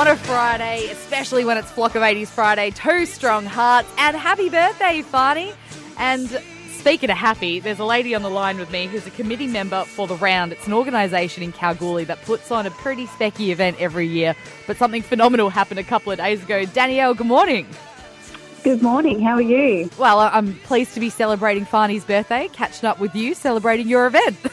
On a Friday, especially when it's Flock of 80s Friday, two strong hearts, and happy birthday, Farney. And speaking of happy, there's a lady on the line with me who's a committee member for The Round. It's an organisation in Kalgoorlie that puts on a pretty specky event every year, but something phenomenal happened a couple of days ago. Danielle, good morning. Good morning. How are you? Well, I'm pleased to be celebrating Farney's birthday, catching up with you, celebrating your event.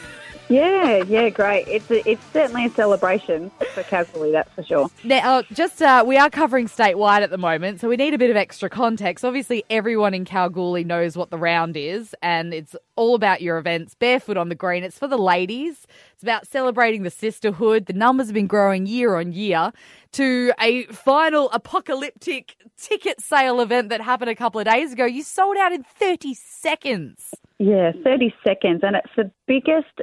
Yeah, yeah, great. It's a, it's certainly a celebration for Kalgoorlie, that's for sure. Now, just uh, we are covering statewide at the moment, so we need a bit of extra context. Obviously, everyone in Kalgoorlie knows what the round is, and it's all about your events. Barefoot on the Green, it's for the ladies. It's about celebrating the sisterhood. The numbers have been growing year on year to a final apocalyptic ticket sale event that happened a couple of days ago. You sold out in 30 seconds. Yeah, 30 seconds, and it's the biggest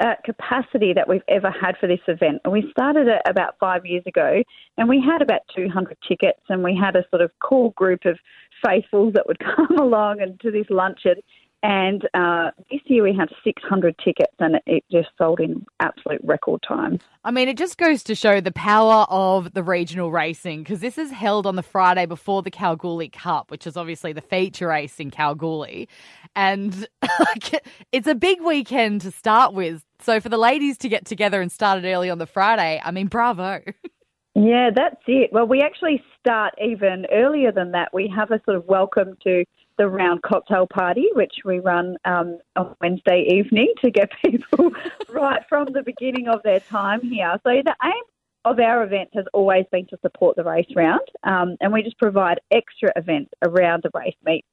uh, capacity that we've ever had for this event. And we started it about five years ago, and we had about 200 tickets, and we had a sort of core group of faithfuls that would come along and to this luncheon. And uh, this year we had 600 tickets, and it just sold in absolute record time. I mean, it just goes to show the power of the regional racing because this is held on the Friday before the Kalgoorlie Cup, which is obviously the feature race in Kalgoorlie. And it's a big weekend to start with. So for the ladies to get together and start it early on the Friday, I mean, bravo. Yeah, that's it. Well, we actually start even earlier than that. We have a sort of welcome to the round cocktail party, which we run um, on Wednesday evening to get people right from the beginning of their time here. So the aim of our event has always been to support the race round, um, and we just provide extra events around the race meets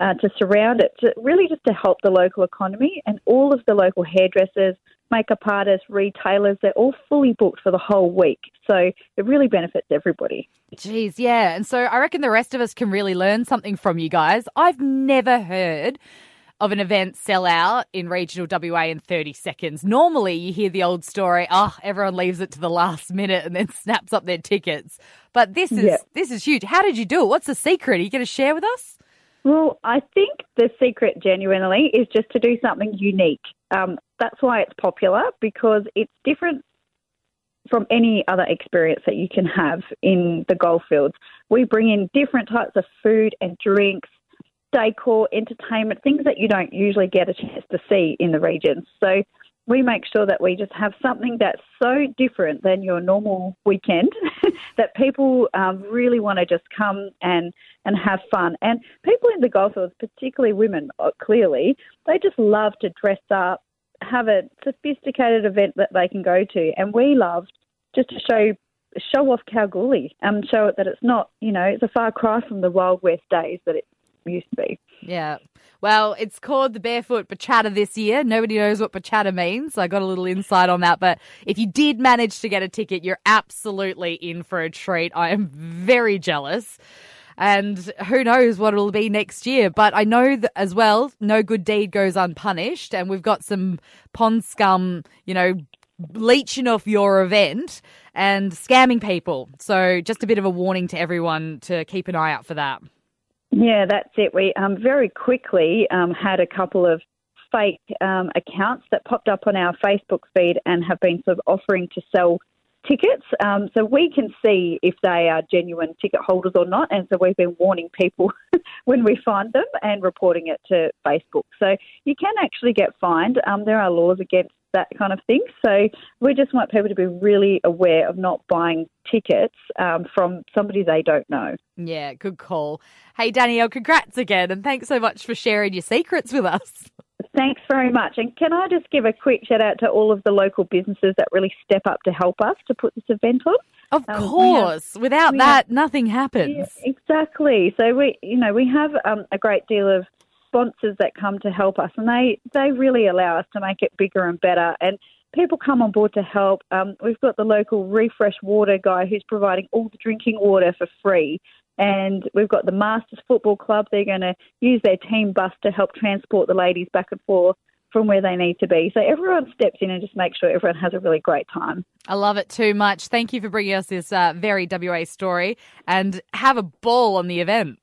uh, to surround it, to really just to help the local economy and all of the local hairdressers, makeup artists, retailers, they're all fully booked for the whole week. So it really benefits everybody. Jeez, yeah. And so I reckon the rest of us can really learn something from you guys. I've never heard of an event sell out in regional WA in 30 seconds. Normally, you hear the old story, oh, everyone leaves it to the last minute and then snaps up their tickets. But this is this is huge. How did you do it? What's the secret? Are you going to share with us? Well, I think the secret genuinely is just to do something unique. Um, that's why it's popular because it's different from any other experience that you can have in the Goldfields. We bring in different types of food and drinks, decor, entertainment, things that you don't usually get a chance to see in the regions. So we make sure that we just have something that's so different than your normal weekend that people um, really want to just come and, and have fun. And people in the Goldfields, particularly women, uh, clearly, they just love to dress up, have a sophisticated event that they can go to. And we love just to show show off Kalgoorlie and show it that it's not, you know, it's a far cry from the Wild West days that it used to be. Yeah. Well, it's called the Barefoot Bachata this year. Nobody knows what bachata means. So I got a little insight on that. But if you did manage to get a ticket, you're absolutely in for a treat. I am very jealous. And who knows what it'll be next year. But I know that as well, no good deed goes unpunished. And we've got some pond scum, you know, leeching off your event and scamming people. So just a bit of a warning to everyone to keep an eye out for that. Yeah, that's it. We um, very quickly um, had a couple of fake um, accounts that popped up on our Facebook feed and have been sort of offering to sell tickets. Um, so we can see if they are genuine ticket holders or not. And so we've been warning people when we find them and reporting it to Facebook. So you can actually get fined. Um, there are laws against that kind of thing. So we just want people to be really aware of not buying tickets um, from somebody they don't know. Yeah, good call. Hey, Danielle, congrats again, and thanks so much for sharing your secrets with us. Thanks very much. And can I just give a quick shout out to all of the local businesses that really step up to help us to put this event on? Of um, course. Have, Without that, have, nothing happens. Yeah, exactly. So we, you know, we have um, a great deal of sponsors that come to help us, and they they really allow us to make it bigger and better. And people come on board to help. Um, we've got the local Refresh Water guy who's providing all the drinking water for free. And we've got the Masters Football Club. They're going to use their team bus to help transport the ladies back and forth from where they need to be. So everyone steps in and just makes sure everyone has a really great time. I love it too much. Thank you for bringing us this uh, very WA story and have a ball on the event.